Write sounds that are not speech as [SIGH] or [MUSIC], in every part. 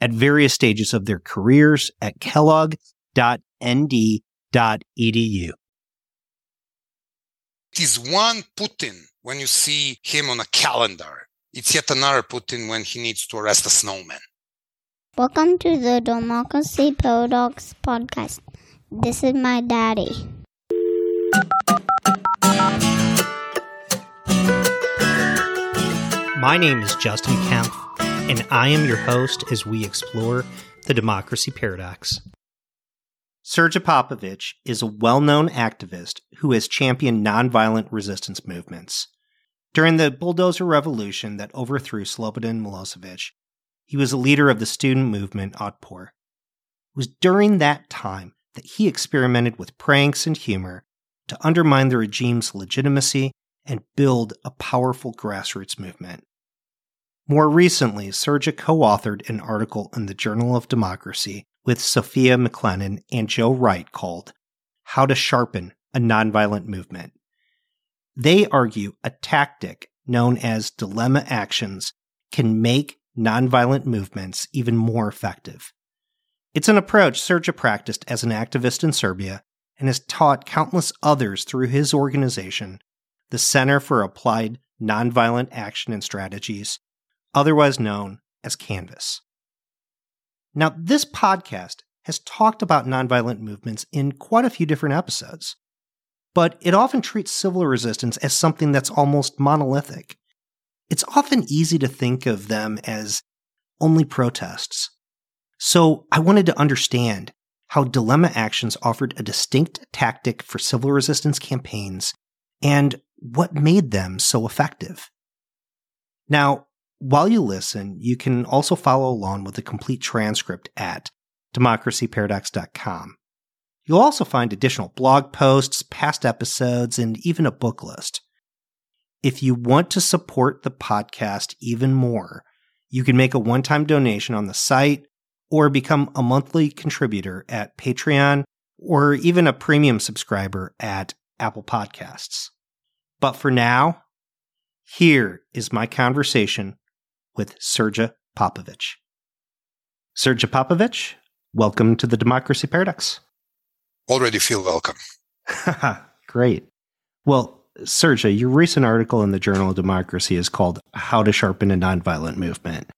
at various stages of their careers at kellogg.nd.edu. It is one Putin when you see him on a calendar. It's yet another Putin when he needs to arrest a snowman. Welcome to the Democracy Paradox podcast. This is my daddy. My name is Justin Kempf, and I am your host as we explore the democracy paradox. Srdja Popovic is a well known activist who has championed nonviolent resistance movements. During the bulldozer revolution that overthrew Slobodan Milosevic, he was a leader of the student movement Otpor. It was during that time that he experimented with pranks and humor to undermine the regime's legitimacy and build a powerful grassroots movement. More recently, Srdja co authored an article in the Journal of Democracy with Sophia McClennen and Joe Wright called How to Sharpen a Nonviolent Movement. They argue a tactic known as dilemma actions can make nonviolent movements even more effective. It's an approach Srdja practiced as an activist in Serbia and has taught countless others through his organization, the Center for Applied Nonviolent Action and Strategies, otherwise known as Canvas. Now, this podcast has talked about nonviolent movements in quite a few different episodes, but it often treats civil resistance as something that's almost monolithic. It's often easy to think of them as only protests. So I wanted to understand how Dilemma Actions offered a distinct tactic for civil resistance campaigns and what made them so effective. Now, while you listen, you can also follow along with the complete transcript at democracyparadox.com. You'll also find additional blog posts, past episodes, and even a book list. If you want to support the podcast even more, you can make a one time donation on the site or become a monthly contributor at Patreon or even a premium subscriber at Apple Podcasts. But for now, here is my conversation with Srdja Popovic. Srdja Popovic, welcome to the Democracy Paradox. Already feel welcome. [LAUGHS] Great. Well, Srdja, your recent article in the Journal of Democracy is called How to Sharpen a Nonviolent Movement.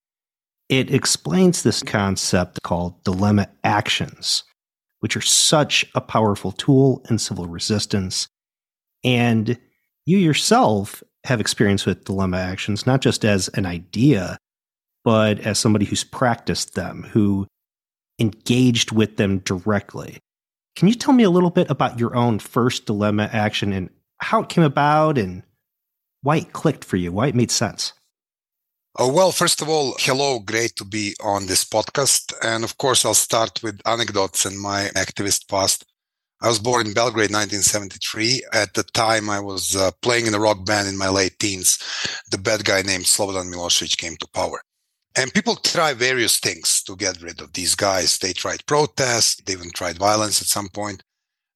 It explains this concept called dilemma actions, which are such a powerful tool in civil resistance. And you yourself have experience with dilemma actions, not just as an idea, but as somebody who's practiced them, who engaged with them directly. Can you tell me a little bit about your own first dilemma action and how it came about and why it clicked for you, why it made sense? Oh, well, first of all, hello, great to be on this podcast. And of course, I'll start with anecdotes in my activist past. I was born in Belgrade, 1973. At the time, I was uh, playing in a rock band in my late teens. The bad guy named Slobodan Milosevic came to power. And people try various things to get rid of these guys. They tried protest, they even tried violence at some point.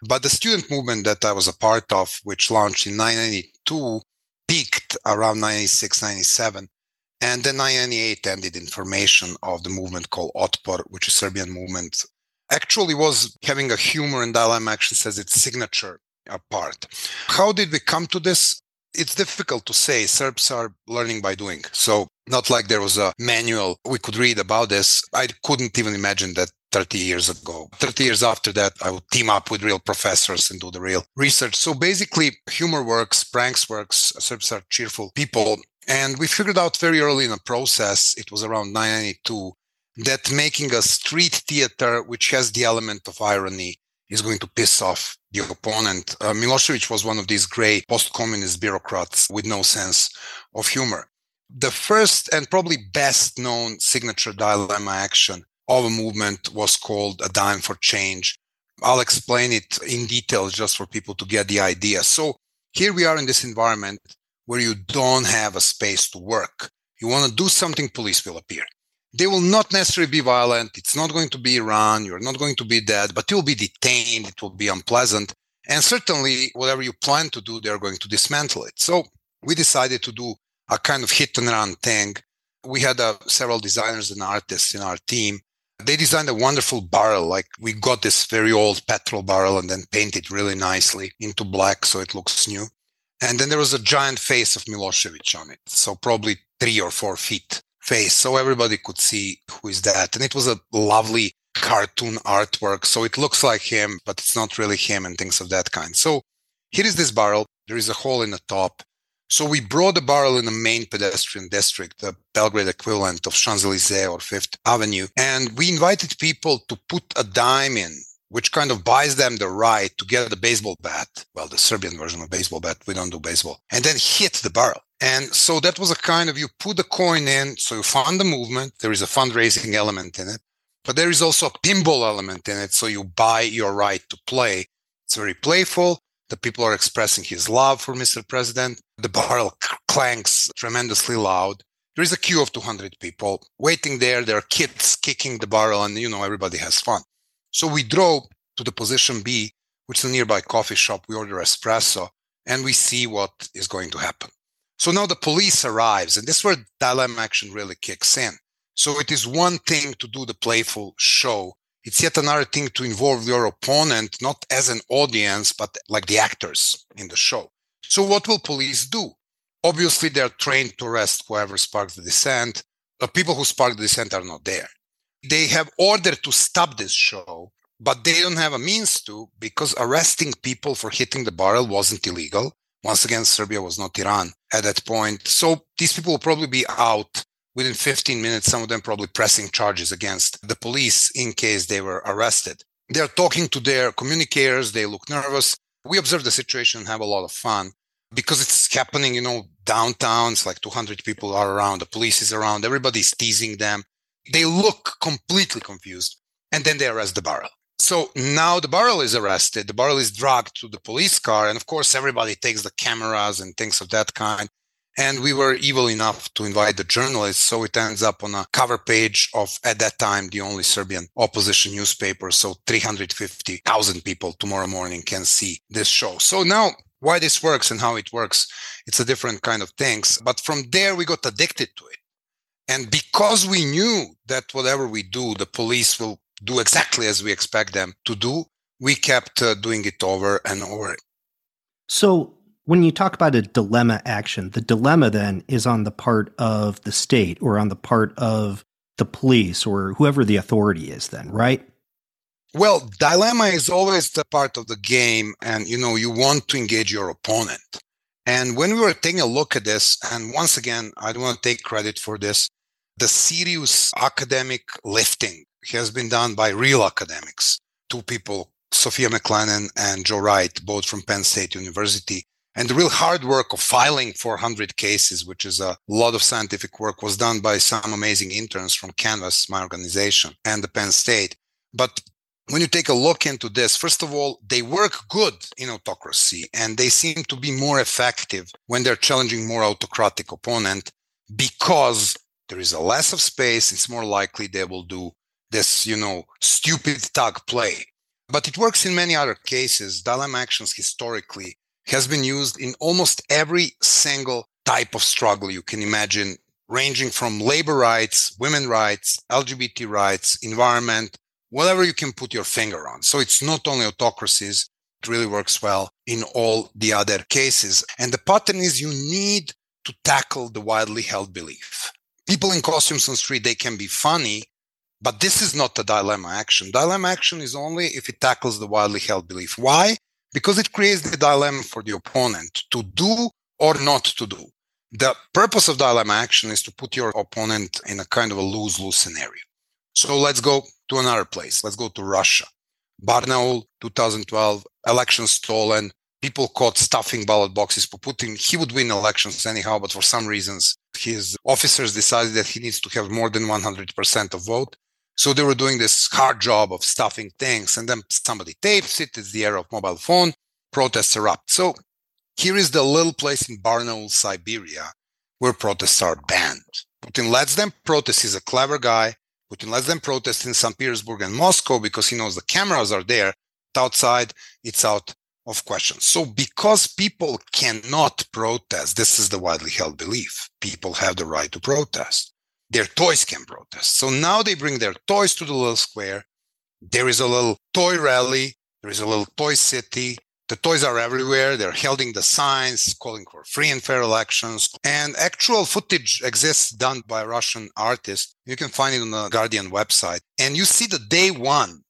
But the student movement that I was a part of, which launched in 1992, peaked around 96, 97. And then 1998 ended in formation of the movement called Otpor, which is Serbian movement actually was having a humor and dilemma action says its signature uh, part. How did we come to this? It's difficult to say. Serbs are learning by doing. So not like there was a manual we could read about this. I couldn't even imagine that 30 years ago. 30 years after that, I would team up with real professors and do the real research. So basically, humor works, pranks works. Serbs are cheerful people. And we figured out very early in the process, it was around 992, that making a street theater which has the element of irony is going to piss off the opponent. Uh, Milosevic was one of these gray post-communist bureaucrats with no sense of humor. The first and probably best known signature dilemma action of a movement was called a dime for change. I'll explain it in detail just for people to get the idea. So here we are in this environment where you don't have a space to work. You want to do something, police will appear. They will not necessarily be violent. It's not going to be Iran. You're not going to be dead, but you'll be detained. It will be unpleasant. And certainly, whatever you plan to do, they're going to dismantle it. So we decided to do a kind of hit and run thing. We had uh, several designers and artists in our team. They designed a wonderful barrel. Like we got this very old petrol barrel and then painted really nicely into black so it looks new. And then there was a giant face of Milosevic on it. So probably three or four feet face. So everybody could see who is that. And it was a lovely cartoon artwork. So it looks like him, but it's not really him and things of that kind. So here is this barrel. There is a hole in the top. So we brought the barrel in the main pedestrian district, the Belgrade equivalent of Champs-Élysées or Fifth Avenue. And we invited people to put a dime in, which kind of buys them the right to get a baseball bat. Well, the Serbian version of baseball bat. We don't do baseball. And then hit the barrel. And so that was a kind of you put the coin in, so you fund the movement. There is a fundraising element in it, but there is also a pinball element in it. So you buy your right to play. It's very playful. The people are expressing his love for Mr. President. The barrel clanks tremendously loud. There is a queue of 200 people waiting there. There are kids kicking the barrel, and you know everybody has fun. So we drove to the position B, which is a nearby coffee shop. We order espresso, and we see what is going to happen. So now the police arrives, and this is where dilemma action really kicks in. So it is one thing to do the playful show. It's yet another thing to involve your opponent, not as an audience, but like the actors in the show. So what will police do? Obviously, they're trained to arrest whoever sparks the dissent. The people who spark the dissent are not there. They have ordered to stop this show, but they don't have a means to because arresting people for hitting the barrel wasn't illegal. Once again, Serbia was not Iran at that point. So these people will probably be out within 15 minutes, some of them probably pressing charges against the police in case they were arrested. They're talking to their communicators, they look nervous. We observe the situation and have a lot of fun because it's happening, you know, downtown. It's like 200 people are around, the police is around, everybody's teasing them. They look completely confused and then they arrest the barrel. So now the barrel is arrested. The barrel is dragged to the police car. And of course, everybody takes the cameras and things of that kind. And we were evil enough to invite the journalists. So it ends up on a cover page of, at that time, the only Serbian opposition newspaper. So 350,000 people tomorrow morning can see this show. So now why this works and how it works, it's a different kind of things. But from there, we got addicted to it. And because we knew that whatever we do, the police will do exactly as we expect them to do, we kept uh, doing it over and over. So, when you talk about a dilemma action, the dilemma then is on the part of the state or on the part of the police or whoever the authority is, then, right? Well, dilemma is always the part of the game, and you know, you want to engage your opponent. And when we were taking a look at this, and once again, I don't want to take credit for this, the serious academic lifting has been done by real academics, two people, Sophia McClennen and Joe Wright, both from Penn State University. And the real hard work of filing 400 cases, which is a lot of scientific work, was done by some amazing interns from Canvas, my organization, and the Penn State. But when you take a look into this, first of all, they work good in autocracy and they seem to be more effective when they're challenging more autocratic opponent because there is a less of space. It's more likely they will do this, you know, stupid tag play. But it works in many other cases. Dilemma actions historically has been used in almost every single type of struggle you can imagine, ranging from labor rights, women rights, LGBT rights, environment, whatever you can put your finger on. So it's not only autocracies, it really works well in all the other cases. And the pattern is you need to tackle the widely held belief. People in costumes on street, they can be funny, but this is not a dilemma action. Dilemma action is only if it tackles the widely held belief. Why? Because it creates the dilemma for the opponent to do or not to do. The purpose of dilemma action is to put your opponent in a kind of a lose lose scenario. So let's go to another place. Let's go to Russia. Barnaul, 2012, election stolen. People caught stuffing ballot boxes for Putin. He would win elections anyhow, but for some reasons, his officers decided that he needs to have more than 100% of vote. So they were doing this hard job of stuffing things, and then somebody tapes it. It's the era of mobile phone. Protests erupt. So here is the little place in Barnaul, Siberia, where protests are banned. Putin lets them protest. He's a clever guy. Putin lets them protest in St. Petersburg and Moscow because he knows the cameras are there. Outside, it's out of question. So because people cannot protest, this is the widely held belief. People have the right to protest. Their toys can protest. So now they bring their toys to the little square. There is a little toy rally. There is a little toy city. The toys are everywhere. They're holding the signs calling for free and fair elections. And actual footage exists done by Russian artist. You can find it on the Guardian website. And you see the day one.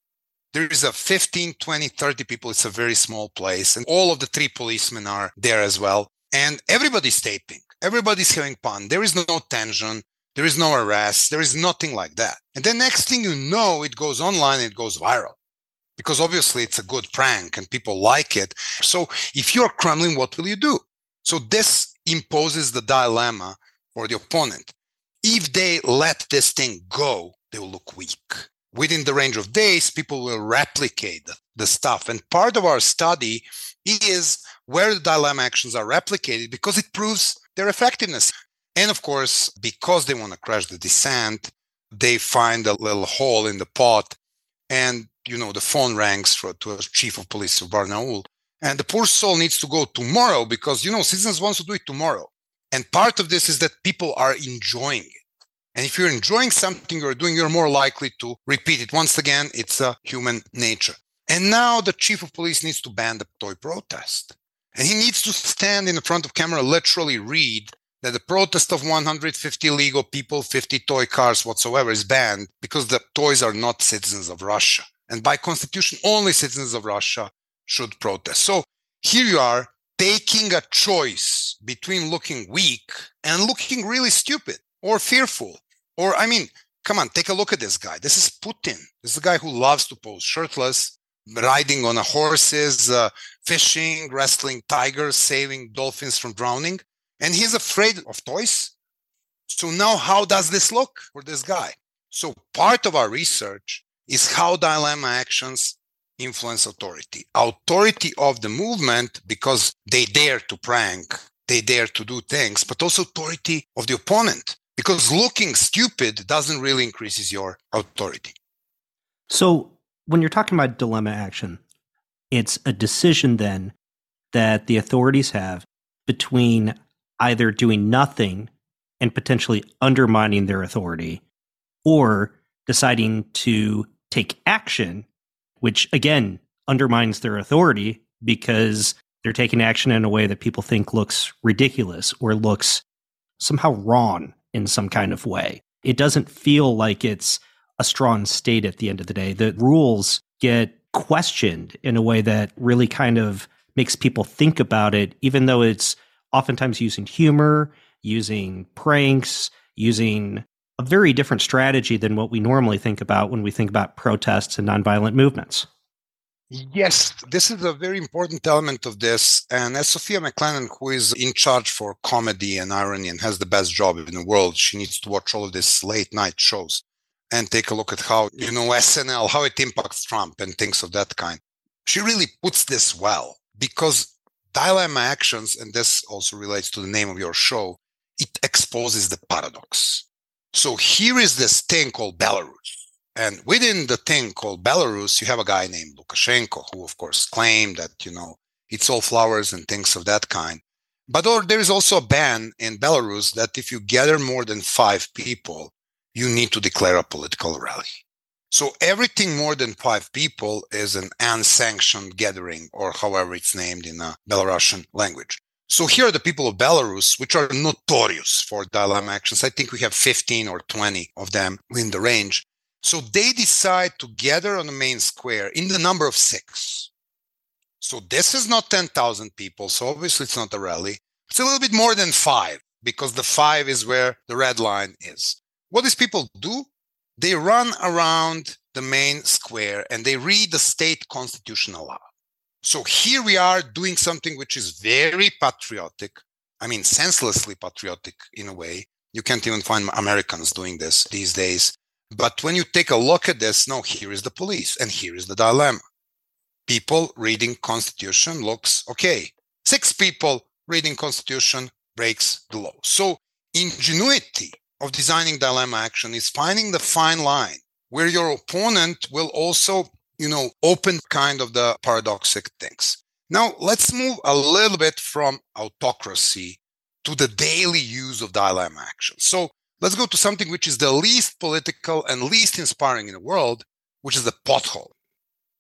There is a 15, 20, 30 people. It's a very small place. And all of the three policemen are there as well. And everybody's taping. Everybody's having fun. There is no tension. There is no arrest. There is nothing like that. And then next thing you know, it goes online, it goes viral because obviously it's a good prank and people like it. So if you're Kremlin, what will you do? So this imposes the dilemma for the opponent. If they let this thing go, they will look weak. Within the range of days, people will replicate the stuff. And part of our study is where the dilemma actions are replicated because it proves their effectiveness. And of course, because they want to crash the descent, they find a little hole in the pot and you know the phone rings for, to a chief of police of Barnaul, and the poor soul needs to go tomorrow because you know citizens wants to do it tomorrow. And part of this is that people are enjoying it. And if you're enjoying something you're doing, you're more likely to repeat it. Once again, it's a human nature. And now the chief of police needs to ban the toy protest. And he needs to stand in front of camera, literally read that the protest of 150 legal people, 50 toy cars whatsoever is banned because the toys are not citizens of Russia. And by constitution, only citizens of Russia should protest. So here you are taking a choice between looking weak and looking really stupid or fearful. Or, I mean, come on, take a look at this guy. This is Putin. This is a guy who loves to pose shirtless, riding on a horses, uh, fishing, wrestling tigers, saving dolphins from drowning. And he's afraid of toys. So now, how does this look for this guy? So part of our research is how dilemma actions influence authority. Authority of the movement because they dare to prank, they dare to do things, but also authority of the opponent because looking stupid doesn't really increases your authority. So when you're talking about dilemma action, it's a decision then that the authorities have between either doing nothing and potentially undermining their authority or deciding to take action, which again undermines their authority because they're taking action in a way that people think looks ridiculous or looks somehow wrong in some kind of way. It doesn't feel like it's a strong state at the end of the day. The rules get questioned in a way that really kind of makes people think about it, even though it's oftentimes using humor, using pranks, using a very different strategy than what we normally think about when we think about protests and nonviolent movements. Yes, this is a very important element of this. And as Sophia McClennen, who is in charge for comedy and irony and has the best job in the world, she needs to watch all of these late night shows and take a look at how, you know, SNL, how it impacts Trump and things of that kind. She really puts this well because dilemma actions, and this also relates to the name of your show, it exposes the paradox. So here is this thing called Belarus. And within the thing called Belarus, you have a guy named Lukashenko, who of course claimed that, you know, it's all flowers and things of that kind. But or there is also a ban in Belarus that if you gather more than five people, you need to declare a political rally. So everything more than five people is an unsanctioned gathering, or however it's named in a Belarusian language. So here are the people of Belarus, which are notorious for dilemma actions. I think we have 15 or 20 of them in the range. So they decide to gather on the main square in the number of six. So this is not 10,000 people. So obviously it's not a rally. It's a little bit more than five because the five is where the red line is. What these people do? They run around the main square and they read the state constitutional law. So here we are doing something which is very patriotic. I mean, senselessly patriotic in a way. You can't even find Americans doing this these days. But when you take a look at this, no, here is the police and here is the dilemma. People reading constitution looks okay. Six people reading constitution breaks the law. So ingenuity of designing dilemma action is finding the fine line where your opponent will also, you know, open kind of the paradoxic things. Now let's move a little bit from autocracy to the daily use of dilemma action. So let's go to something which is the least political and least inspiring in the world, which is the pothole.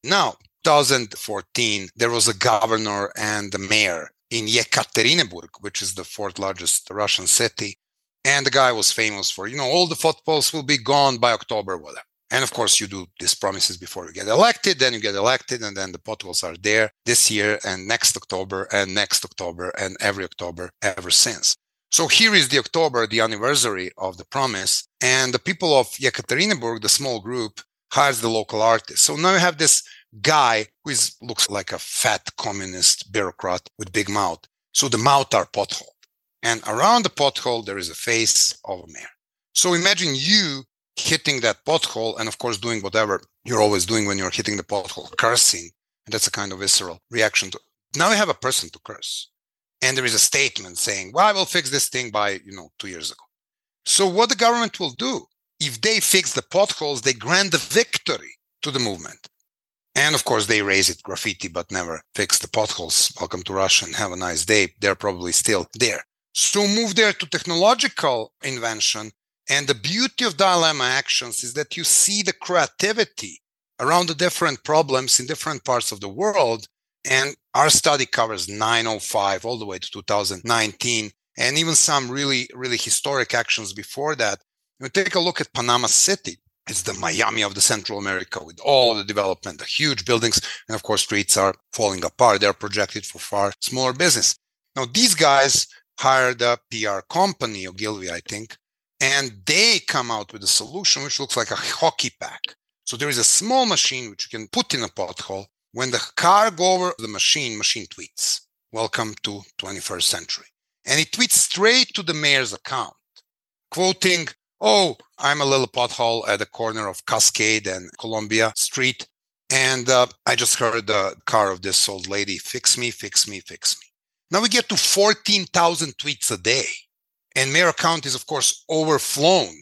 Now, 2014, there was a governor and a mayor in Yekaterinburg, which is the fourth largest Russian city. And the guy was famous for, you know, all the potholes will be gone by October, whatever. And of course, you do these promises before you get elected, then you get elected, and then the potholes are there this year and next October and next October and every October ever since. So here is the October, the anniversary of the promise. And the people of Yekaterinburg, the small group, hires the local artist. So now you have this guy who is, looks like a fat communist bureaucrat with big mouth. So the mouth are pothole. And around the pothole, there is a face of a mayor. So imagine you hitting that pothole and of course doing whatever you're always doing when you're hitting the pothole, cursing. And that's a kind of visceral reaction to now you have a person to curse. And there is a statement saying, well, I will fix this thing by, you know, two years ago. So what the government will do, if they fix the potholes, they grant the victory to the movement. And of course, they raise it graffiti, but never fix the potholes. Welcome to Russia and have a nice day. They're probably still there. So move there to technological invention and the beauty of dilemma actions is that you see the creativity around the different problems in different parts of the world. And our study covers 905 all the way to 2019, and even some really, really historic actions before that. You take a look at Panama City. It's the Miami of the Central America with all the development, the huge buildings, and of course, streets are falling apart. They're projected for far smaller business. Now, these guys hired a PR company, Ogilvy, I think, and they come out with a solution which looks like a hockey pack. So there is a small machine which you can put in a pothole. When the car go over the machine, machine tweets, welcome to 21st century. And it tweets straight to the mayor's account, quoting, oh, I'm a little pothole at the corner of Cascade and Columbia Street. And uh, I just heard the car of this old lady, fix me, fix me, fix me. Now we get to 14,000 tweets a day. And Mayor account is, of course, overflown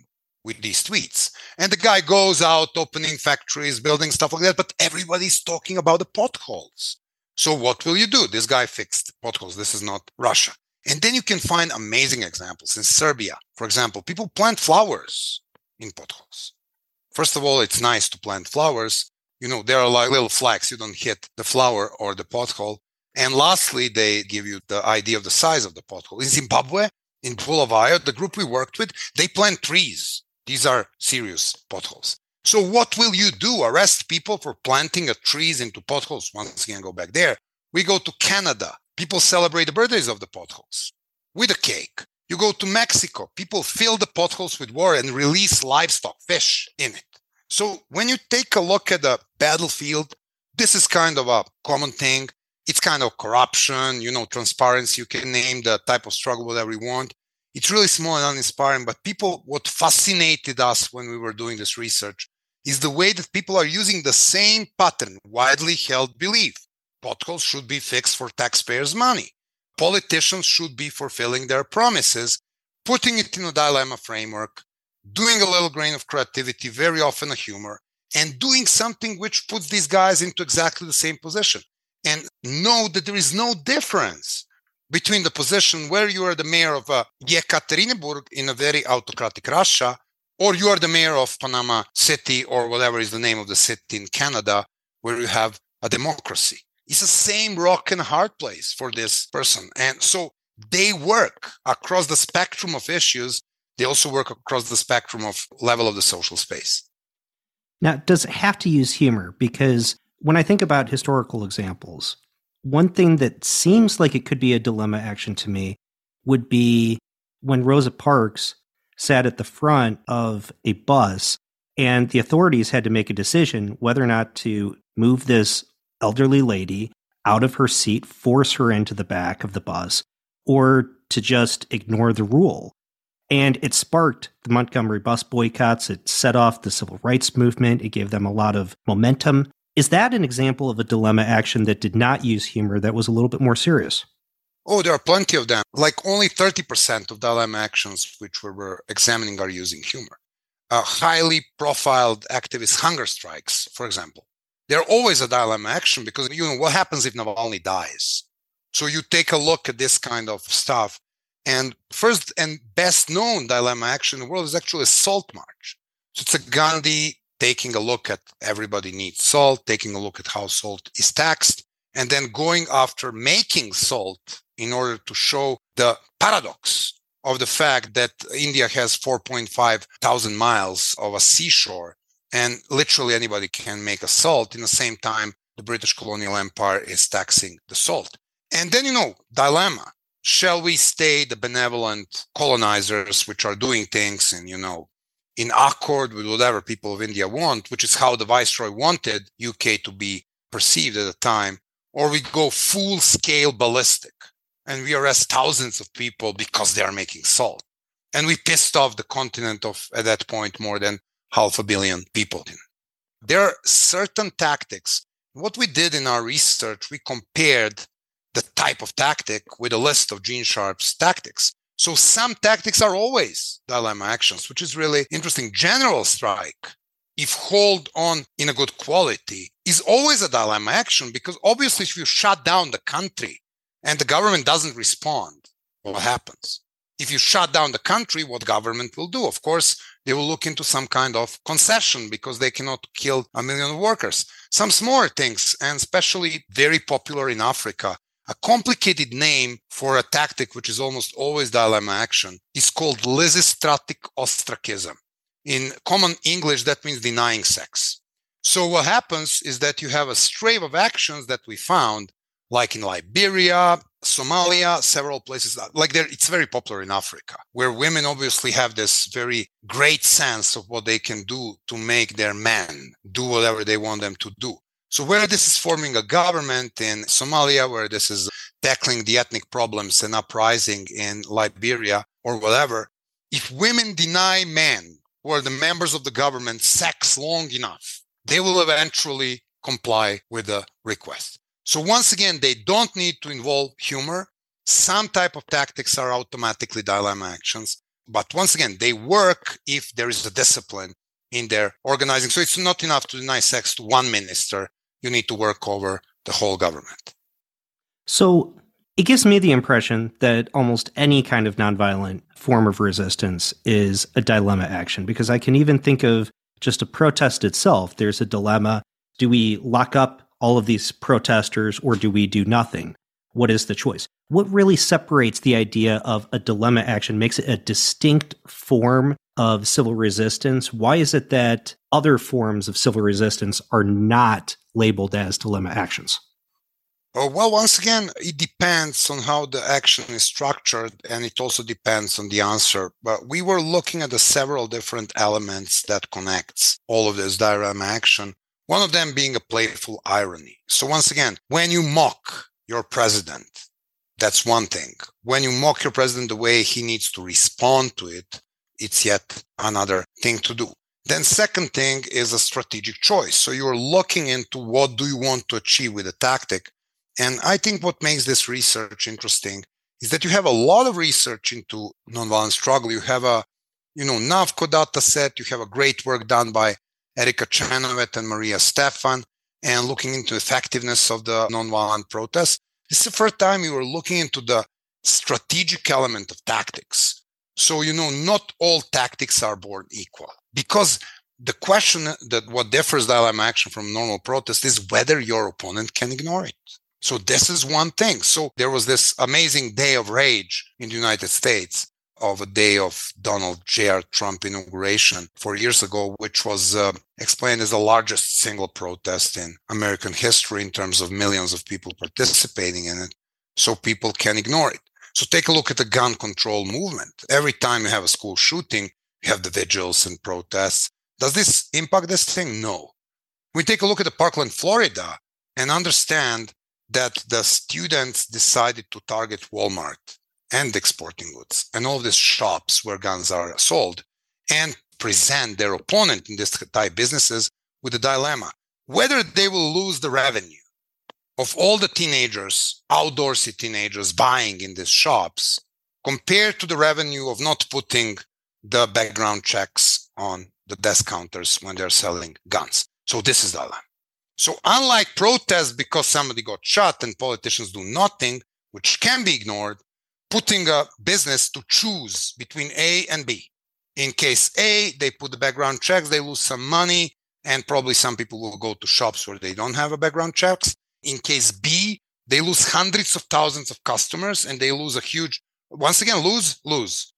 with these tweets. And the guy goes out opening factories, building stuff like that, but everybody's talking about the potholes. So what will you do? This guy fixed potholes. This is not Russia. And then you can find amazing examples in Serbia. For example, people plant flowers in potholes. First of all, it's nice to plant flowers. You know, there are like little flags. You don't hit the flower or the pothole. And lastly, they give you the idea of the size of the pothole. In Zimbabwe, in Bulawayo, the group we worked with, they plant trees. These are serious potholes. So what will you do? Arrest people for planting trees into potholes? Once again, go back there. We go to Canada. People celebrate the birthdays of the potholes with a cake. You go to Mexico. People fill the potholes with water and release livestock, fish in it. So when you take a look at the battlefield, this is kind of a common thing it's kind of corruption, you know, transparency. You can name the type of struggle whatever you want. It's really small and uninspiring. But people, what fascinated us when we were doing this research is the way that people are using the same pattern, widely held belief. Potholes should be fixed for taxpayers' money. Politicians should be fulfilling their promises, putting it in a dilemma framework, doing a little grain of creativity, very often a humor, and doing something which puts these guys into exactly the same position and know that there is no difference between the position where you are the mayor of uh, Yekaterinburg in a very autocratic Russia, or you are the mayor of Panama City, or whatever is the name of the city in Canada, where you have a democracy. It's the same rock and hard place for this person. And so they work across the spectrum of issues. They also work across the spectrum of level of the social space. Now, does it have to use humor? Because when I think about historical examples, one thing that seems like it could be a dilemma action to me would be when Rosa Parks sat at the front of a bus and the authorities had to make a decision whether or not to move this elderly lady out of her seat, force her into the back of the bus, or to just ignore the rule. And it sparked the Montgomery bus boycotts. It set off the civil rights movement. It gave them a lot of momentum. Is that an example of a dilemma action that did not use humor that was a little bit more serious? Oh, there are plenty of them. Like only 30% of dilemma actions which we were examining are using humor. Uh, highly profiled activist hunger strikes, for example. They're always a dilemma action because you know what happens if Navalny dies. So you take a look at this kind of stuff. And first and best known dilemma action in the world is actually a salt march. So it's a Gandhi taking a look at everybody needs salt, taking a look at how salt is taxed, and then going after making salt in order to show the paradox of the fact that India has 4.5 thousand miles of a seashore and literally anybody can make a salt in the same time the British colonial empire is taxing the salt. And then, you know, dilemma. Shall we stay the benevolent colonizers which are doing things and, you know, in accord with whatever people of India want, which is how the viceroy wanted UK to be perceived at the time, or we go full scale ballistic and we arrest thousands of people because they are making salt. And we pissed off the continent of, at that point, more than half a billion people. There are certain tactics. What we did in our research, we compared the type of tactic with a list of Gene Sharp's tactics. So some tactics are always dilemma actions, which is really interesting. General strike, if hold on in a good quality, is always a dilemma action because obviously if you shut down the country, and the government doesn't respond, what happens? If you shut down the country, what government will do? Of course, they will look into some kind of concession because they cannot kill a million workers. Some smaller things, and especially very popular in Africa. A complicated name for a tactic, which is almost always dilemma action, is called lysistratic ostracism. In common English, that means denying sex. So what happens is that you have a string of actions that we found like in Liberia, Somalia, several places like there. It's very popular in Africa, where women obviously have this very great sense of what they can do to make their men do whatever they want them to do. So where this is forming a government in Somalia, where this is tackling the ethnic problems and uprising in Liberia or whatever, if women deny men who are the members of the government sex long enough, they will eventually comply with the request. So once again, they don't need to involve humor. Some type of tactics are automatically dilemma actions. But once again, they work if there is a discipline in their organizing. So it's not enough to deny sex to one minister. You need to work over the whole government. So it gives me the impression that almost any kind of nonviolent form of resistance is a dilemma action because I can even think of just a protest itself. There's a dilemma. Do we lock up all of these protesters or do we do nothing? What is the choice? What really separates the idea of a dilemma action, makes it a distinct form of civil resistance? Why is it that other forms of civil resistance are not labeled as dilemma actions? Oh, well, once again, it depends on how the action is structured, and it also depends on the answer. But we were looking at the several different elements that connects all of this dilemma action. One of them being a playful irony. So once again, when you mock your president, that's one thing. When you mock your president the way he needs to respond to it, it's yet another thing to do. Then second thing is a strategic choice. So you're looking into what do you want to achieve with a tactic. And I think what makes this research interesting is that you have a lot of research into nonviolent struggle. You have a, you know, NAVCO data set. You have a great work done by Erika Chenoweth and Maria Stephan and looking into effectiveness of the nonviolent protests. This is the first time you are looking into the strategic element of tactics. So, you know, not all tactics are born equal because the question that what differs dilemma action from normal protest is whether your opponent can ignore it. So this is one thing. So there was this amazing day of rage in the United States of a day of Donald J.R. Trump inauguration four years ago, which was uh, explained as the largest single protest in American history in terms of millions of people participating in it. So people can ignore it. So take a look at the gun control movement. Every time you have a school shooting, you have the vigils and protests. Does this impact this thing? No. We take a look at the Parkland, Florida, and understand that the students decided to target Walmart and exporting goods and all these shops where guns are sold and present their opponent in this type businesses with a dilemma whether they will lose the revenue of all the teenagers, outdoorsy teenagers buying in these shops compared to the revenue of not putting the background checks on the desk counters when they're selling guns. So this is the dilemma. So unlike protests because somebody got shot and politicians do nothing, which can be ignored, putting a business to choose between A and B. In case A, they put the background checks, they lose some money, and probably some people will go to shops where they don't have a background checks. In case B, they lose hundreds of thousands of customers and they lose a huge, once again, lose, lose.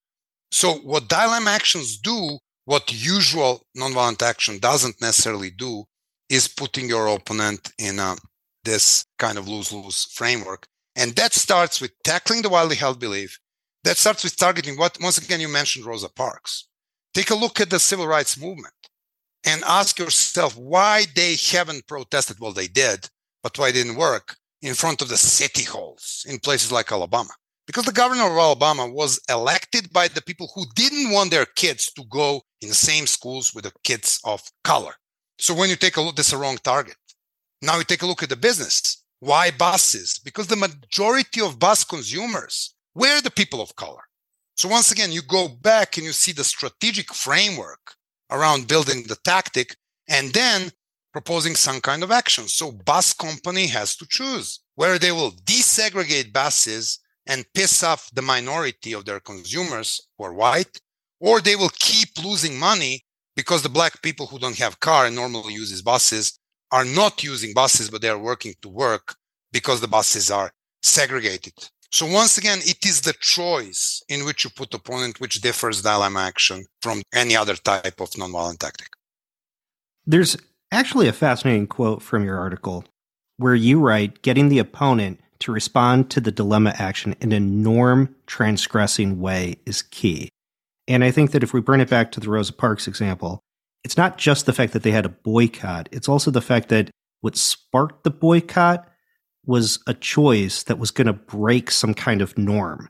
So what dilemma actions do, what usual nonviolent action doesn't necessarily do, is putting your opponent in a, this kind of lose-lose framework. And that starts with tackling the widely held belief. That starts with targeting what, once again, you mentioned Rosa Parks. Take a look at the civil rights movement and ask yourself why they haven't protested. Well, they did, but why didn't work in front of the city halls in places like Alabama. Because the governor of Alabama was elected by the people who didn't want their kids to go in the same schools with the kids of color. So when you take a look, that's a wrong target. Now you take a look at the business. Why buses? Because the majority of bus consumers were the people of color. So once again, you go back and you see the strategic framework around building the tactic and then proposing some kind of action. So bus company has to choose where they will desegregate buses and piss off the minority of their consumers who are white, or they will keep losing money because the black people who don't have car and normally uses buses are not using buses, but they are working to work because the buses are segregated. So once again, it is the choice in which you put the opponent, which differs dilemma action from any other type of nonviolent tactic. There's actually a fascinating quote from your article where you write, getting the opponent to respond to the dilemma action in a norm transgressing way is key. And I think that if we bring it back to the Rosa Parks example, it's not just the fact that they had a boycott, it's also the fact that what sparked the boycott was a choice that was going to break some kind of norm.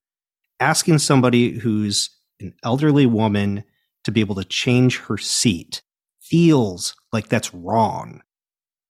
Asking somebody who's an elderly woman to be able to change her seat feels like that's wrong.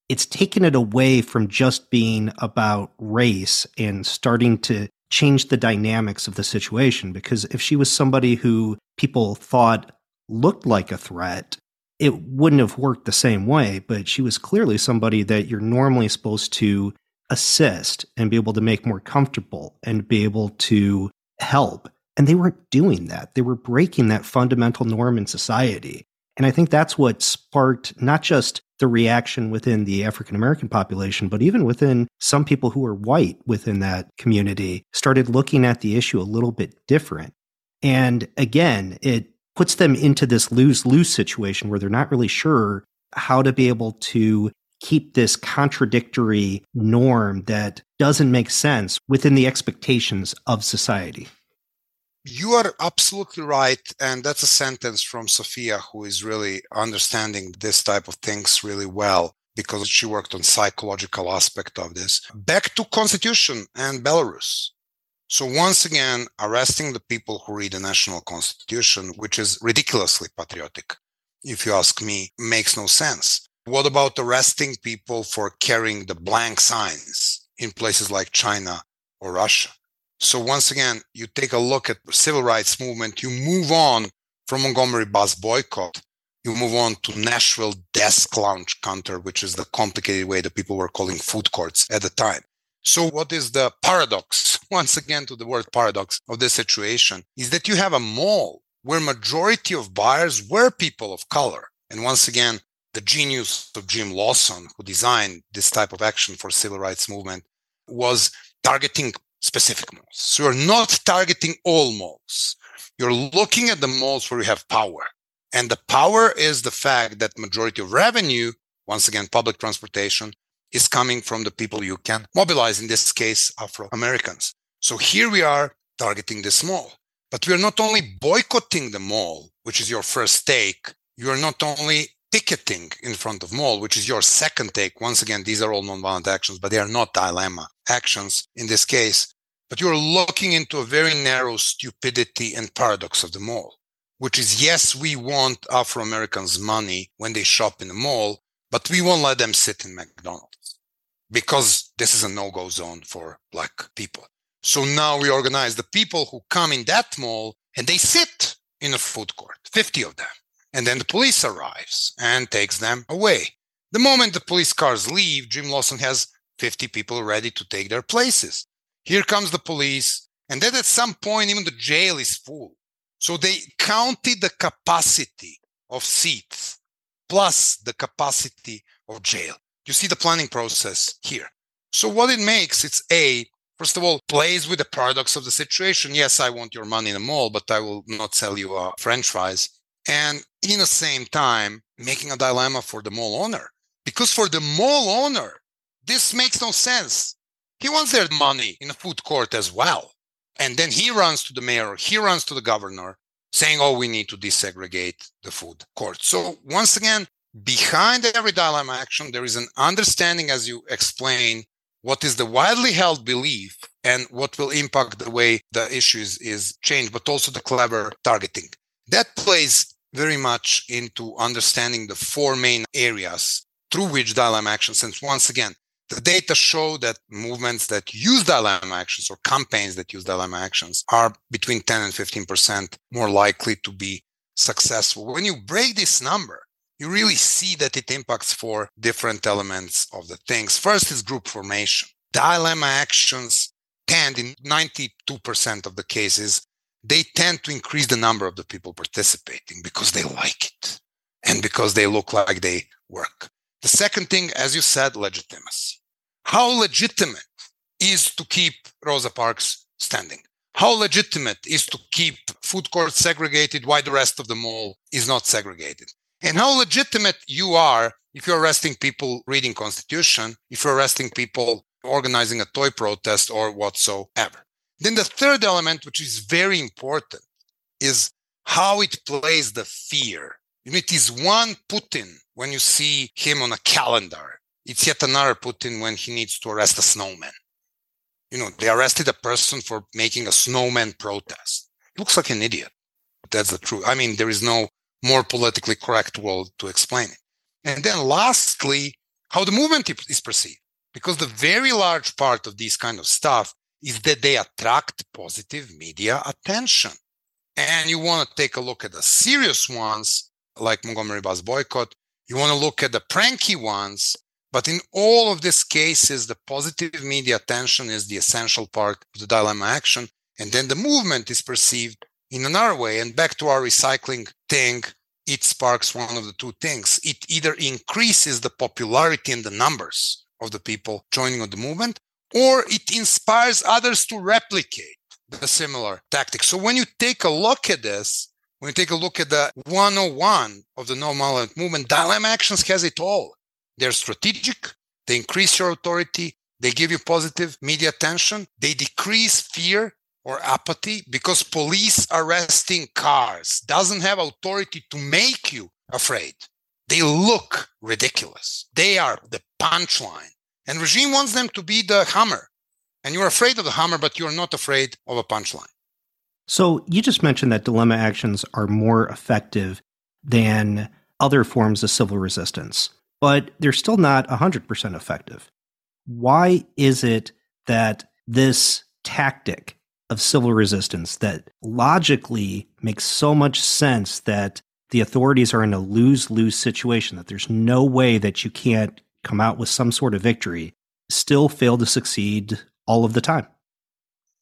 It's taken it away from just being about race and starting to change the dynamics of the situation. Because if she was somebody who people thought looked like a threat, it wouldn't have worked the same way. But she was clearly somebody that you're normally supposed to assist and be able to make more comfortable and be able to help. And they weren't doing that. They were breaking that fundamental norm in society. And I think that's what sparked not just the reaction within the African American population, but even within some people who are white within that community started looking at the issue a little bit different. And again, it puts them into this lose lose situation where they're not really sure how to be able to keep this contradictory norm that doesn't make sense within the expectations of society. You are absolutely right. And that's a sentence from Sophia, who is really understanding this type of things really well because she worked on psychological aspect of this. Back to constitution and Belarus. So once again, arresting the people who read the national constitution, which is ridiculously patriotic, if you ask me, makes no sense. What about arresting people for carrying the blank signs in places like China or Russia? So once again, you take a look at the civil rights movement, you move on from Montgomery bus boycott, you move on to Nashville desk lounge counter, which is the complicated way that people were calling food courts at the time. So what is the paradox, [LAUGHS] once again to the word paradox of this situation, is that you have a mall where majority of buyers were people of color. And once again, the genius of Jim Lawson, who designed this type of action for civil rights movement, was targeting specific malls. So you're not targeting all malls. You're looking at the malls where you have power. And the power is the fact that majority of revenue, once again, public transportation, is coming from the people you can mobilize, in this case, Afro Americans. So here we are targeting this mall. But we are not only boycotting the mall, which is your first take, you are not only picketing in front of mall, which is your second take. Once again, these are all nonviolent actions, but they are not dilemma actions in this case. but you're looking into a very narrow stupidity and paradox of the mall, which is yes, we want Afro Americans' money when they shop in the mall, but we won't let them sit in McDonald's because this is a no go zone for black people. So now we organize the people who come in that mall and they sit in a food court, 50 of them. And then the police arrives and takes them away. The moment the police cars leave, Jim Lawson has 50 people ready to take their places. Here comes the police. And then at some point, even the jail is full. So they counted the capacity of seats plus the capacity of jail. You see the planning process here. So what it makes, it's A, first of all, plays with the paradox of the situation. Yes, I want your money in the mall, but I will not sell you a french fries. And in the same time, making a dilemma for the mall owner. Because for the mall owner, this makes no sense. He wants their money in a food court as well. And then he runs to the mayor, he runs to the governor saying, oh, we need to desegregate the food court. So once again, behind every dilemma action, there is an understanding, as you explain, what is the widely held belief and what will impact the way the issue is, is changed, but also the clever targeting. That plays very much into understanding the four main areas through which dilemma actions, since once again, the data show that movements that use dilemma actions or campaigns that use dilemma actions are between 10 and 15% more likely to be successful. When you break this number, you really see that it impacts four different elements of the things. First is group formation. Dilemma actions tend in 92% of the cases, they tend to increase the number of the people participating because they like it and because they look like they work. The second thing, as you said, legitimacy. How legitimate is to keep Rosa Parks standing? How legitimate is to keep food courts segregated while the rest of the mall is not segregated? And how legitimate you are if you're arresting people reading constitution, if you're arresting people organizing a toy protest or whatsoever. Then the third element, which is very important, is how it plays the fear. Know, it is one Putin when you see him on a calendar. It's yet another Putin when he needs to arrest a snowman. You know, they arrested a person for making a snowman protest. He looks like an idiot. That's the truth. I mean, there is no more politically correct word to explain it. And then lastly, how the movement is perceived. Because the very large part of this kind of stuff is that they attract positive media attention. And you want to take a look at the serious ones, like Montgomery bus boycott, you want to look at the pranky ones. But in all of these cases, the positive media attention is the essential part of the dilemma action. And then the movement is perceived in another way. And back to our recycling thing, it sparks one of the two things. It either increases the popularity and the numbers of the people joining the movement, or it inspires others to replicate the similar tactics. So when you take a look at this, when you take a look at the 101 of the no violent movement, dilemma actions has it all. They're strategic, they increase your authority, they give you positive media attention, they decrease fear or apathy because police arresting cars doesn't have authority to make you afraid. They look ridiculous. They are the punchline. And regime wants them to be the hammer. And you're afraid of the hammer, but you're not afraid of a punchline. So you just mentioned that dilemma actions are more effective than other forms of civil resistance, but they're still not 100% effective. Why is it that this tactic of civil resistance that logically makes so much sense that the authorities are in a lose lose situation, that there's no way that you can't come out with some sort of victory, still fail to succeed all of the time?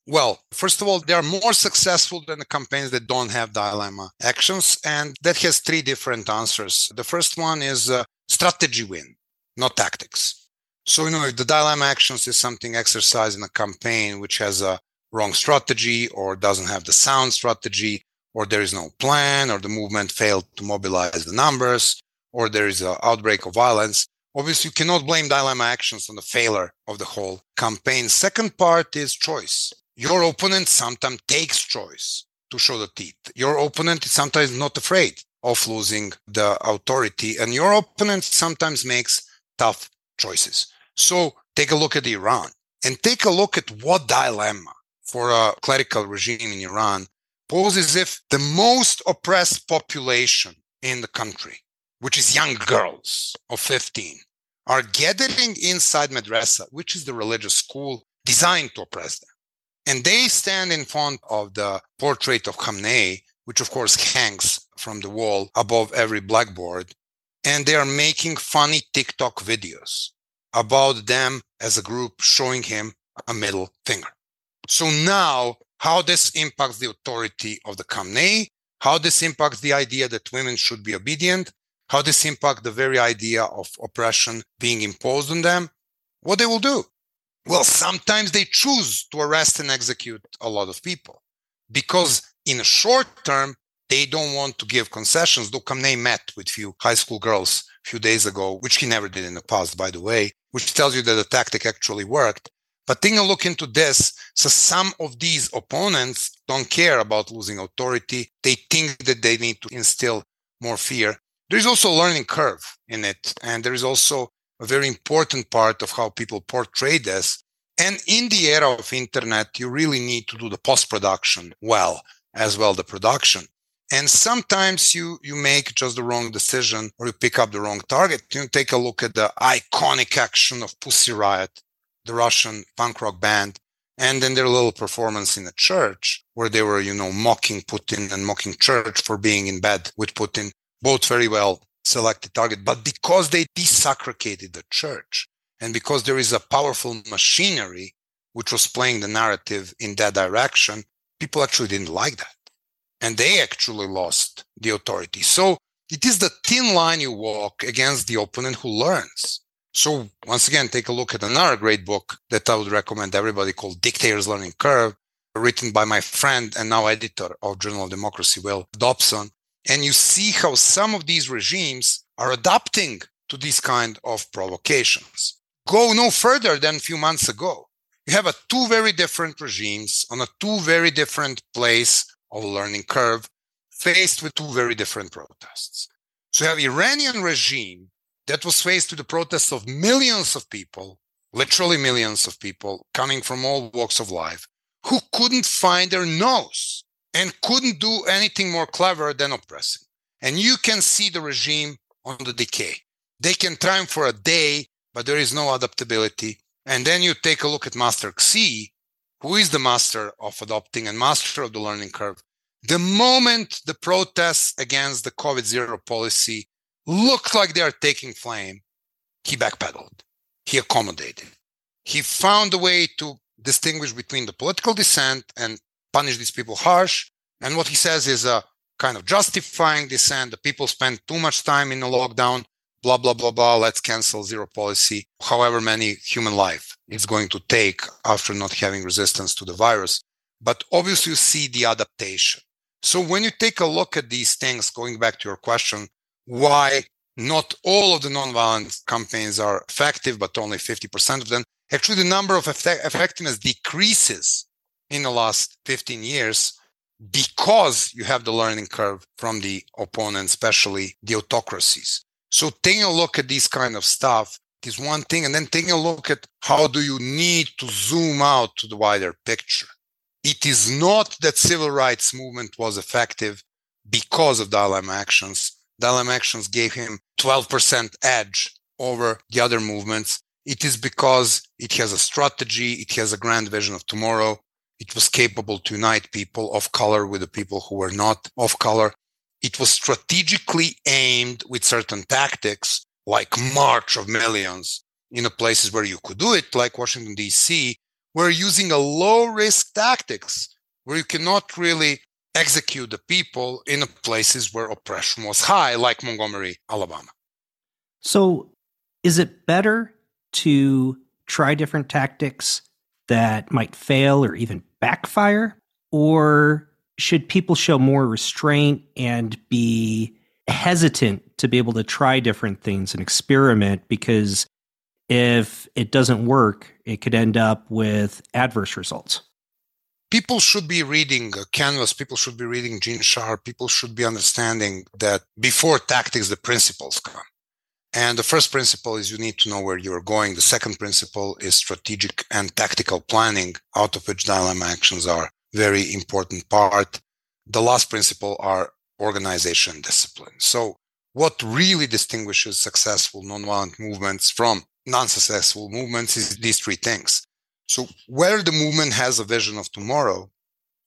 Well, first of all, they are more successful than the campaigns that don't have dilemma actions. And that has three different answers. The first one is uh, strategy win, not tactics. So, you know, if the dilemma actions is something exercised in a campaign which has a wrong strategy or doesn't have the sound strategy, or there is no plan, or the movement failed to mobilize the numbers, or there is an outbreak of violence, obviously you cannot blame dilemma actions on the failure of the whole campaign. Second part is choice your opponent sometimes takes choice to show the teeth. Your opponent is sometimes not afraid of losing the authority, and your opponent sometimes makes tough choices. So take a look at Iran and take a look at what dilemma for a clerical regime in Iran poses if the most oppressed population in the country, which is young girls of 15, are gathering inside madrasa, which is the religious school designed to oppress them. And they stand in front of the portrait of Khamenei, which of course hangs from the wall above every blackboard. And they are making funny TikTok videos about them as a group showing him a middle finger. So now how this impacts the authority of the Khamenei, how this impacts the idea that women should be obedient, how this impacts the very idea of oppression being imposed on them, what they will do. Well, sometimes they choose to arrest and execute a lot of people because in a short term, they don't want to give concessions. Though Khamenei met with few high school girls a few days ago, which he never did in the past, by the way, which tells you that the tactic actually worked. But taking a look into this, so some of these opponents don't care about losing authority. They think that they need to instill more fear. There is also a learning curve in it. And there is also a very important part of how people portray this. And in the era of internet, you really need to do the post production well, as well the production. And sometimes you you make just the wrong decision or you pick up the wrong target. You take a look at the iconic action of Pussy Riot the Russian punk rock band, and then their little performance in a church where they were, you know, mocking Putin and mocking church for being in bed with Putin, both very well selected target. But because they desacralizated the church and because there is a powerful machinery which was playing the narrative in that direction, people actually didn't like that. And they actually lost the authority. So it is the thin line you walk against the opponent who learns. So once again, take a look at another great book that I would recommend everybody called Dictator's Learning Curve, written by my friend and now editor of Journal of Democracy, Will Dobson. And you see how some of these regimes are adapting to these kind of provocations. Go no further than a few months ago. You have a two very different regimes on a two very different place of learning curve faced with two very different protests. So you have Iranian regime that was faced with the protests of millions of people, literally millions of people coming from all walks of life, who couldn't find their nose and couldn't do anything more clever than oppressing. And you can see the regime on the decay. They can triumph for a day, but there is no adaptability. And then you take a look at Master Xi, who is the master of adopting and master of the learning curve. The moment the protests against the COVID zero policy looked like they are taking flame, he backpedaled. He accommodated. He found a way to distinguish between the political dissent and punish these people harsh. And what he says is a kind of justifying dissent. The people spend too much time in the lockdown, blah, blah, blah, blah. Let's cancel zero policy. However many human life it's going to take after not having resistance to the virus. But obviously you see the adaptation. So when you take a look at these things, going back to your question, why not all of the nonviolent campaigns are effective, but only 50% of them. Actually, the number of effect- effectiveness decreases in the last 15 years because you have the learning curve from the opponent, especially the autocracies. So taking a look at this kind of stuff is one thing, and then taking a look at how do you need to zoom out to the wider picture. It is not that civil rights movement was effective because of dilemma actions dilemma actions gave him 12% edge over the other movements. It is because it has a strategy, it has a grand vision of tomorrow. It was capable to unite people of color with the people who were not of color. It was strategically aimed with certain tactics, like march of millions in the places where you could do it, like Washington, D.C., where using a low risk tactics, where you cannot really execute the people in places where oppression was high, like Montgomery, Alabama. So, is it better to try different tactics that might fail or even backfire? Or should people show more restraint and be hesitant to be able to try different things and experiment? Because if it doesn't work, it could end up with adverse results people should be reading Canvas, people should be reading Gene Sharp, people should be understanding that before tactics, the principles come. And the first principle is you need to know where you're going. The second principle is strategic and tactical planning, out of which dilemma actions are very important part. The last principle are organization discipline. So what really distinguishes successful nonviolent movements from non-successful movements is these three things. So where the movement has a vision of tomorrow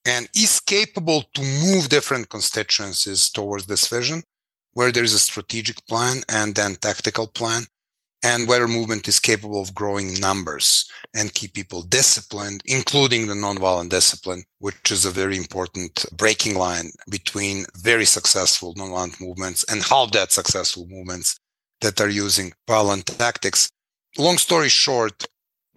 and is capable to move different constituencies towards this vision, where there is a strategic plan and then tactical plan, and where movement is capable of growing numbers and keep people disciplined, including the nonviolent discipline, which is a very important breaking line between very successful nonviolent movements and half that successful movements that are using violent tactics. Long story short,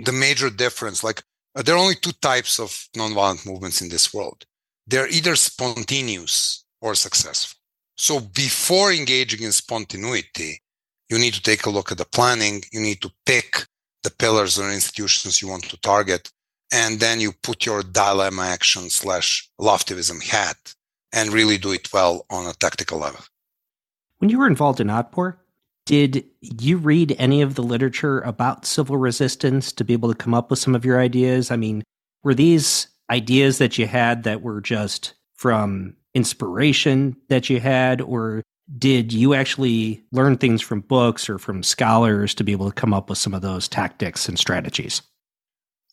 the major difference, like uh, there are only two types of nonviolent movements in this world. They're either spontaneous or successful. So before engaging in spontaneity, you need to take a look at the planning. You need to pick the pillars or institutions you want to target. And then you put your dilemma action slash laughtivism hat and really do it well on a tactical level. When you were involved in Otpor, did you read any of the literature about civil resistance to be able to come up with some of your ideas? I mean, were these ideas that you had that were just from inspiration that you had, or did you actually learn things from books or from scholars to be able to come up with some of those tactics and strategies?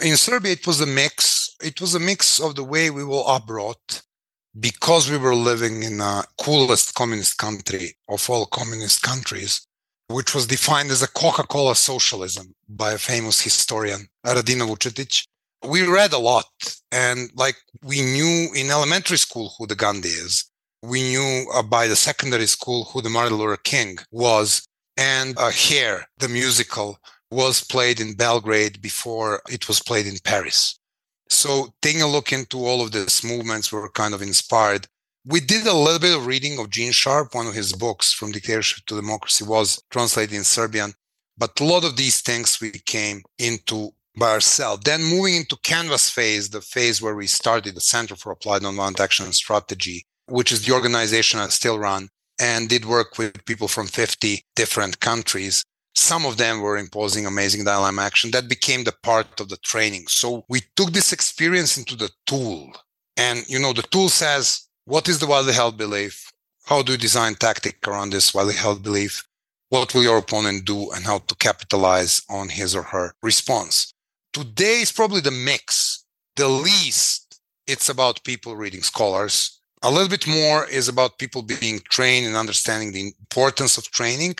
In Serbia, it was a mix. It was a mix of the way we were abroad because we were living in the coolest communist country of all communist countries, which was defined as a Coca-Cola socialism by a famous historian, Radina Vučetić. We read a lot and like we knew in elementary school who the Gandhi is we knew uh, by the secondary school who the Martin Luther King was. And uh, Hair, the musical, was played in Belgrade before it was played in Paris. So taking a look into all of these movements were kind of inspired. We did a little bit of reading of Gene Sharp. One of his books, From Dictatorship to Democracy, was translated in Serbian. But a lot of these things we came into by ourselves. Then moving into Canvas phase, the phase where we started the Center for Applied Nonviolent Action and Strategy, which is the organization I still run, and did work with people from 50 different countries. Some of them were imposing amazing dilemma action. That became the part of the training. So we took this experience into the tool. And, you know, the tool says, what is the widely held belief? How do you design tactic around this widely held belief? What will your opponent do and how to capitalize on his or her response? Today is probably the mix. The least it's about people reading scholars a little bit more is about people being trained and understanding the importance of training.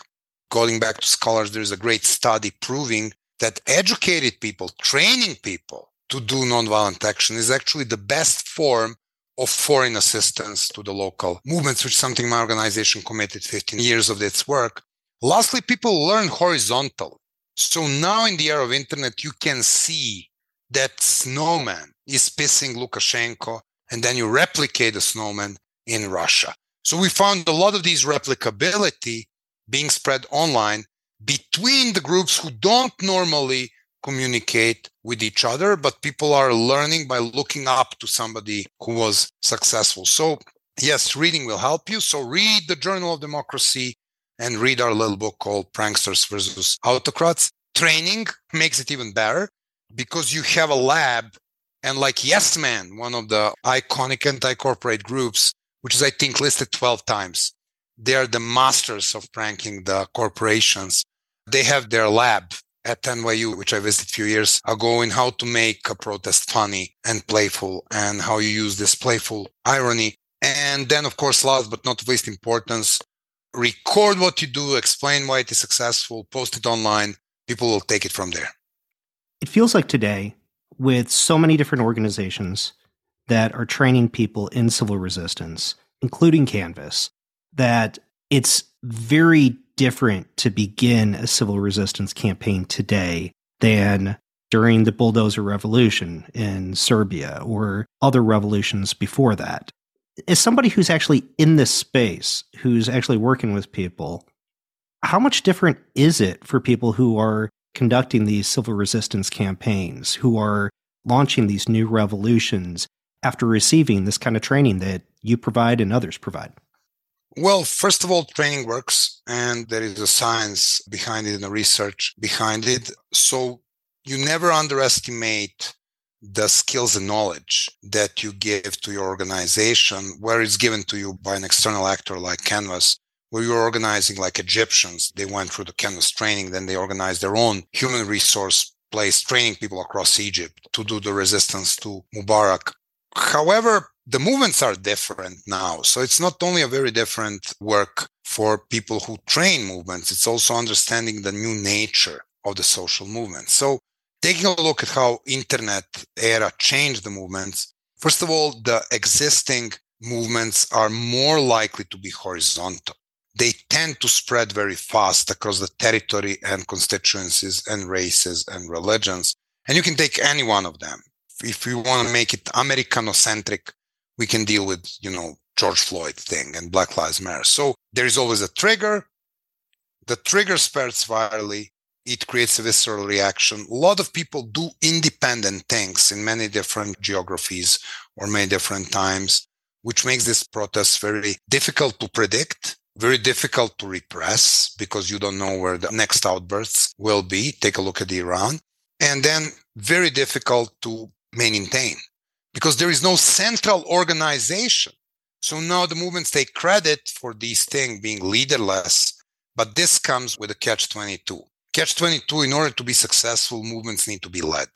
Going back to scholars, there's a great study proving that educated people, training people to do nonviolent action is actually the best form of foreign assistance to the local movements, which is something my organization committed 15 years of its work. Lastly, people learn horizontal. So now in the era of internet, you can see that snowman is pissing Lukashenko and then you replicate the snowman in Russia. So we found a lot of these replicability being spread online between the groups who don't normally communicate with each other, but people are learning by looking up to somebody who was successful. So yes, reading will help you. So read the Journal of Democracy and read our little book called Pranksters versus Autocrats. Training makes it even better because you have a lab and like Yes Men, one of the iconic anti-corporate groups, which is I think listed 12 times. They are the masters of pranking the corporations. They have their lab at NYU, which I visited a few years ago, in how to make a protest funny and playful and how you use this playful irony. And then, of course, last but not least importance, record what you do, explain why it is successful, post it online. People will take it from there. It feels like today with so many different organizations that are training people in civil resistance, including Canvas, that it's very different to begin a civil resistance campaign today than during the bulldozer revolution in Serbia or other revolutions before that. As somebody who's actually in this space, who's actually working with people, how much different is it for people who are conducting these civil resistance campaigns, who are launching these new revolutions after receiving this kind of training that you provide and others provide? Well, first of all, training works and there is a science behind it and a research behind it. So you never underestimate the skills and knowledge that you give to your organization, where it's given to you by an external actor like Canvas, where you're organizing like Egyptians. They went through the Canvas training, then they organized their own human resource place, training people across Egypt to do the resistance to Mubarak. However, the movements are different now. So it's not only a very different work for people who train movements, it's also understanding the new nature of the social movement. So taking a look at how internet era changed the movements, first of all, the existing movements are more likely to be horizontal. They tend to spread very fast across the territory and constituencies and races and religions. And you can take any one of them. If you want to make it Americanocentric, we can deal with, you know, George Floyd thing and Black Lives Matter. So there is always a trigger. The trigger spreads virally it creates a visceral reaction. A lot of people do independent things in many different geographies or many different times, which makes this protest very difficult to predict, very difficult to repress because you don't know where the next outbursts will be. Take a look at Iran. And then very difficult to maintain because there is no central organization. So now the movements take credit for these things being leaderless, but this comes with a catch 22 catch 22 in order to be successful movements need to be led.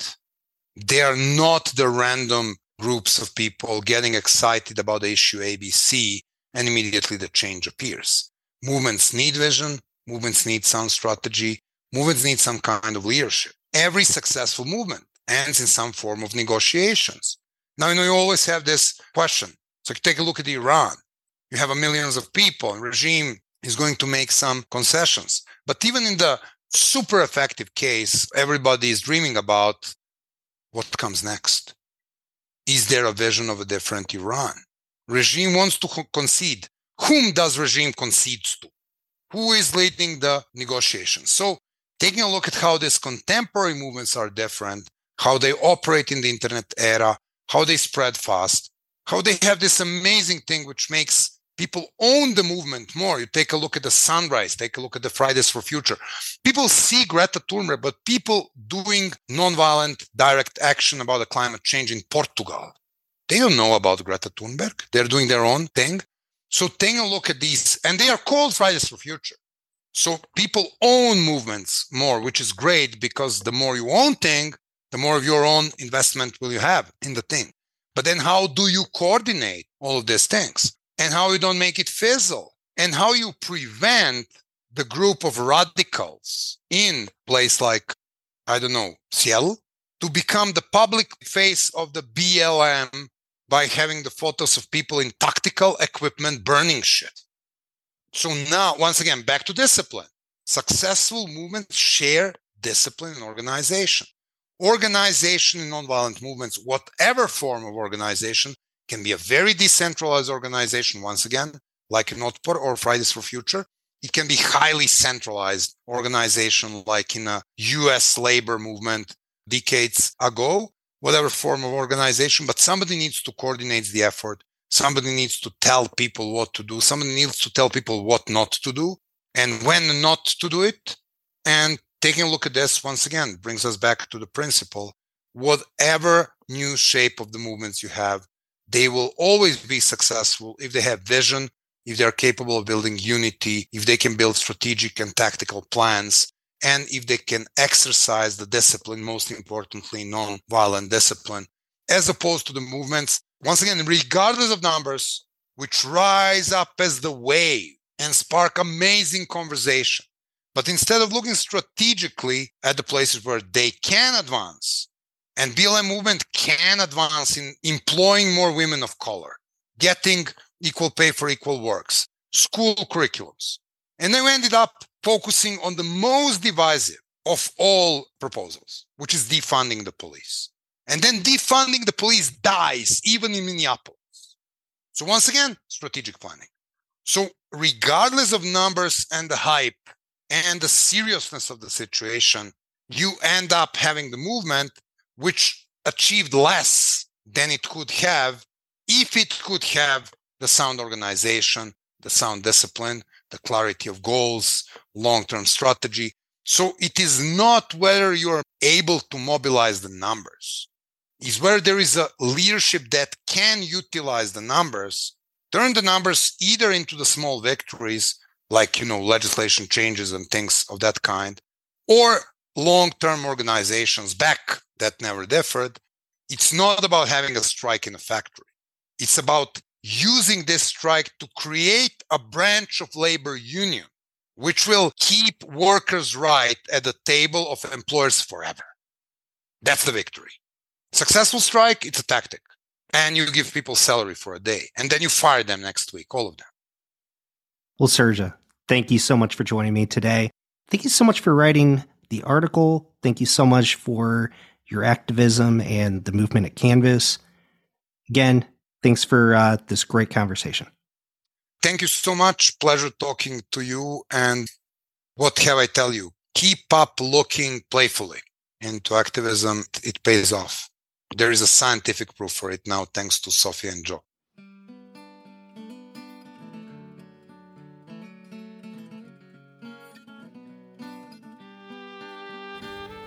They are not the random groups of people getting excited about the issue abc and immediately the change appears. Movements need vision movements need sound strategy movements need some kind of leadership. Every successful movement ends in some form of negotiations now you know you always have this question. So take a look at iran you have a millions of people and regime is going to make some concessions. But even in the super effective case everybody is dreaming about what comes next? Is there a vision of a different iran? Regime wants to concede. Whom does regime concedes to? Who is leading the negotiations? So taking a look at how these contemporary movements are different how they operate in the internet era how they spread fast how they have this amazing thing which makes people own the movement more. You take a look at the Sunrise, take a look at the Fridays for Future. People see Greta Thunberg, but people doing nonviolent direct action about the climate change in Portugal, they don't know about Greta Thunberg. They're doing their own thing. So take a look at these, and they are called Fridays for Future. So people own movements more, which is great because the more you own thing, the more of your own investment will you have in the thing. But then how do you coordinate all of these things? and how you don't make it fizzle and how you prevent the group of radicals in place like i don't know seattle to become the public face of the blm by having the photos of people in tactical equipment burning shit so now once again back to discipline successful movements share discipline and organization organization in nonviolent movements whatever form of organization can be a very decentralized organization, once again, like an Otpor or Fridays for Future. It can be highly centralized organization, like in a US labor movement decades ago, whatever form of organization, but somebody needs to coordinate the effort. Somebody needs to tell people what to do. Somebody needs to tell people what not to do and when not to do it. And taking a look at this once again brings us back to the principle whatever new shape of the movements you have, they will always be successful if they have vision, if they're capable of building unity, if they can build strategic and tactical plans, and if they can exercise the discipline, most importantly, non-violent discipline, as opposed to the movements, once again, regardless of numbers, which rise up as the wave and spark amazing conversation. But instead of looking strategically at the places where they can advance, and BLM movement can advance in employing more women of color, getting equal pay for equal works, school curriculums. And then we ended up focusing on the most divisive of all proposals, which is defunding the police. And then defunding the police dies even in Minneapolis. So once again, strategic planning. So regardless of numbers and the hype and the seriousness of the situation, you end up having the movement which achieved less than it could have if it could have the sound organization, the sound discipline, the clarity of goals, long term strategy. So it is not whether you're able to mobilize the numbers, is where there is a leadership that can utilize the numbers, turn the numbers either into the small victories, like, you know, legislation changes and things of that kind, or long-term organizations back that never differed. It's not about having a strike in a factory. It's about using this strike to create a branch of labor union which will keep workers right at the table of employers forever. That's the victory. Successful strike, it's a tactic. And you give people salary for a day, and then you fire them next week, all of them. Well, Srdja, thank you so much for joining me today. Thank you so much for writing the article. Thank you so much for your activism and the movement at Canvas. Again, thanks for uh, this great conversation. Thank you so much. Pleasure talking to you. And what have I tell you? Keep up looking playfully into activism. It pays off. There is a scientific proof for it now, thanks to Sophie and Joe.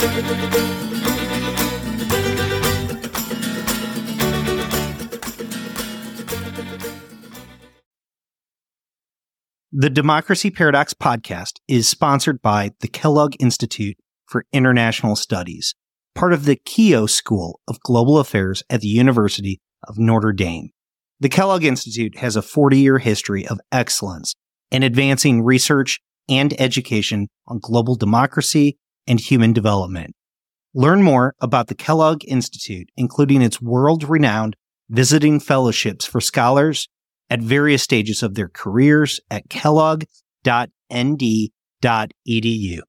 The Democracy Paradox podcast is sponsored by the Kellogg Institute for International Studies, part of the Keough School of Global Affairs at the University of Notre Dame. The Kellogg Institute has a 40 year history of excellence in advancing research and education on global democracy and human development. Learn more about the Kellogg Institute, including its world renowned visiting fellowships for scholars at various stages of their careers at kellogg.nd.edu.